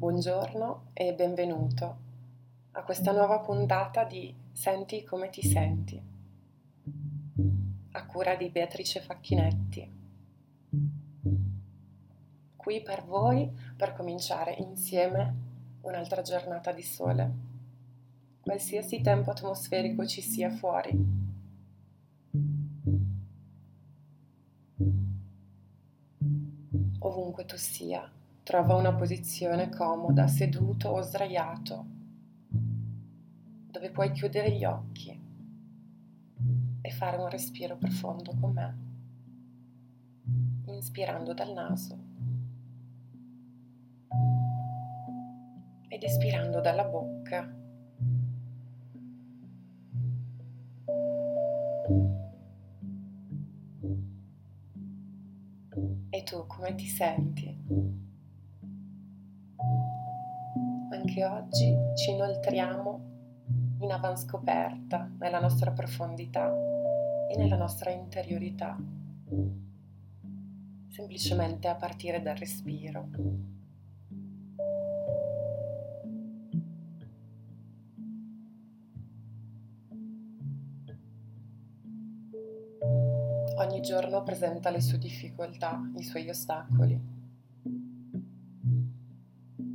Buongiorno e benvenuto a questa nuova puntata di Senti come ti senti, a cura di Beatrice Facchinetti. Qui per voi per cominciare insieme un'altra giornata di sole, qualsiasi tempo atmosferico ci sia fuori. Ovunque tu sia, trova una posizione comoda, seduto o sdraiato, dove puoi chiudere gli occhi e fare un respiro profondo con me, inspirando dal naso ed espirando dalla bocca. E tu come ti senti? Anche oggi ci inoltriamo in avanscoperta nella nostra profondità e nella nostra interiorità, semplicemente a partire dal respiro. Ogni giorno presenta le sue difficoltà, i suoi ostacoli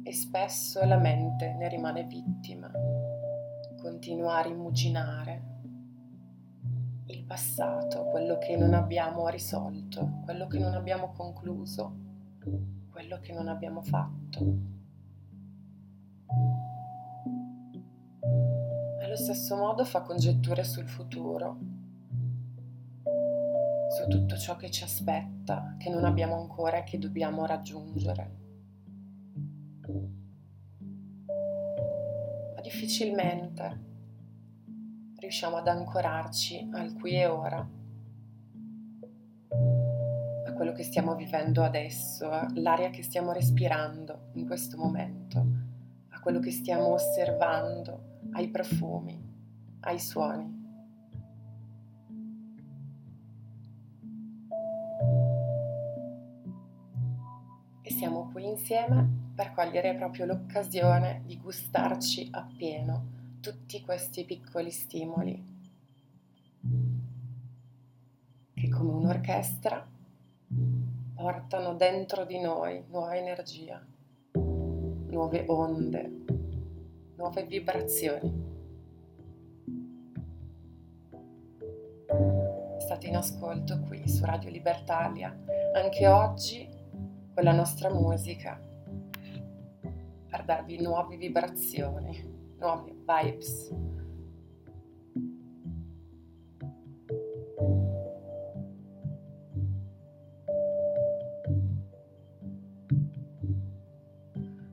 e spesso la mente ne rimane vittima, continua a rimuginare il passato, quello che non abbiamo risolto, quello che non abbiamo concluso, quello che non abbiamo fatto. Allo stesso modo fa congetture sul futuro su tutto ciò che ci aspetta, che non abbiamo ancora e che dobbiamo raggiungere. Ma difficilmente riusciamo ad ancorarci al qui e ora, a quello che stiamo vivendo adesso, all'aria che stiamo respirando in questo momento, a quello che stiamo osservando, ai profumi, ai suoni. siamo qui insieme per cogliere proprio l'occasione di gustarci appieno tutti questi piccoli stimoli che come un'orchestra portano dentro di noi nuova energia, nuove onde, nuove vibrazioni. State in ascolto qui su Radio Libertalia anche oggi con la nostra musica per darvi nuove vibrazioni, nuove vibes.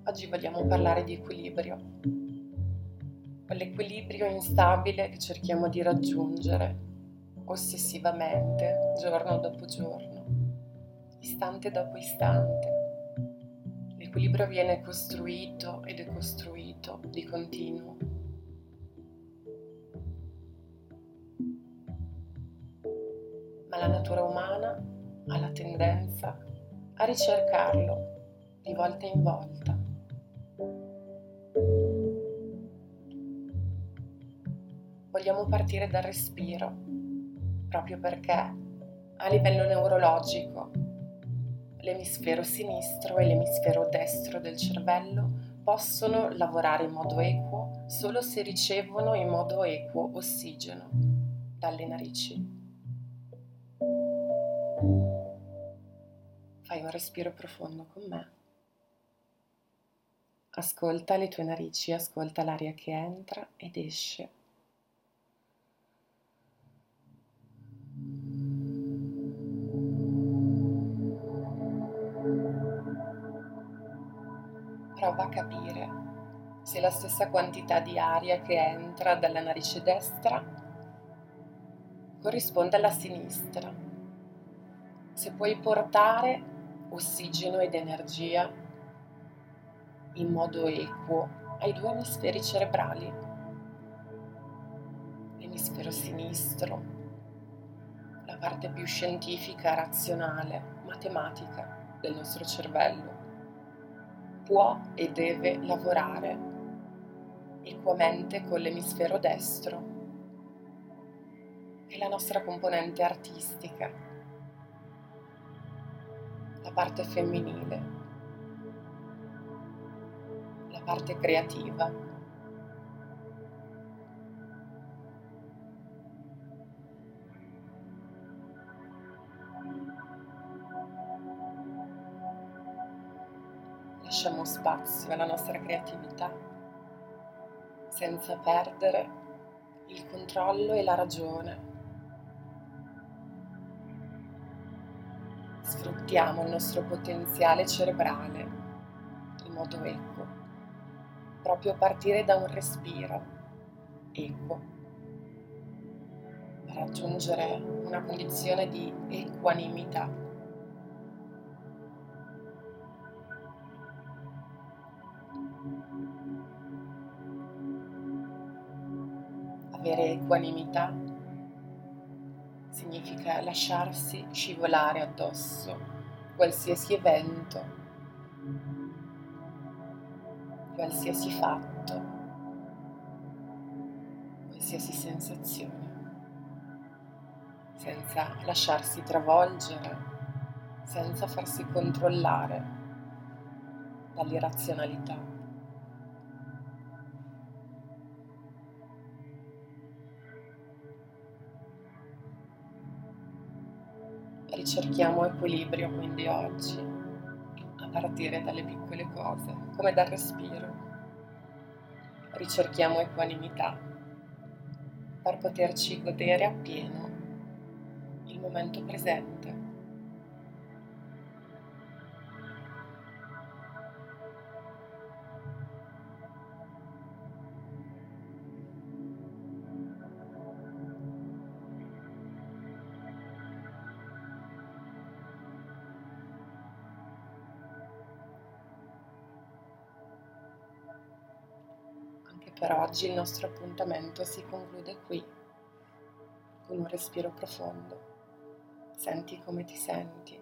Oggi vogliamo parlare di equilibrio, quell'equilibrio instabile che cerchiamo di raggiungere ossessivamente, giorno dopo giorno istante dopo istante. L'equilibrio viene costruito e decostruito di continuo. Ma la natura umana ha la tendenza a ricercarlo di volta in volta. Vogliamo partire dal respiro, proprio perché a livello neurologico l'emisfero sinistro e l'emisfero destro del cervello possono lavorare in modo equo solo se ricevono in modo equo ossigeno dalle narici. Fai un respiro profondo con me. Ascolta le tue narici, ascolta l'aria che entra ed esce. Prova a capire se la stessa quantità di aria che entra dalla narice destra corrisponde alla sinistra. Se puoi portare ossigeno ed energia in modo equo ai due emisferi cerebrali, l'emisfero sinistro, la parte più scientifica, razionale, matematica del nostro cervello può e deve lavorare equamente con l'emisfero destro, che è la nostra componente artistica, la parte femminile, la parte creativa. Lasciamo spazio alla nostra creatività senza perdere il controllo e la ragione. Sfruttiamo il nostro potenziale cerebrale in modo equo, proprio a partire da un respiro equo, per raggiungere una condizione di equanimità. Equanimità significa lasciarsi scivolare addosso qualsiasi evento, qualsiasi fatto, qualsiasi sensazione, senza lasciarsi travolgere, senza farsi controllare dall'irrazionalità. Ricerchiamo equilibrio quindi oggi, a partire dalle piccole cose, come dal respiro. Ricerchiamo equanimità per poterci godere appieno il momento presente. Per oggi il nostro appuntamento si conclude qui, con un respiro profondo. Senti come ti senti.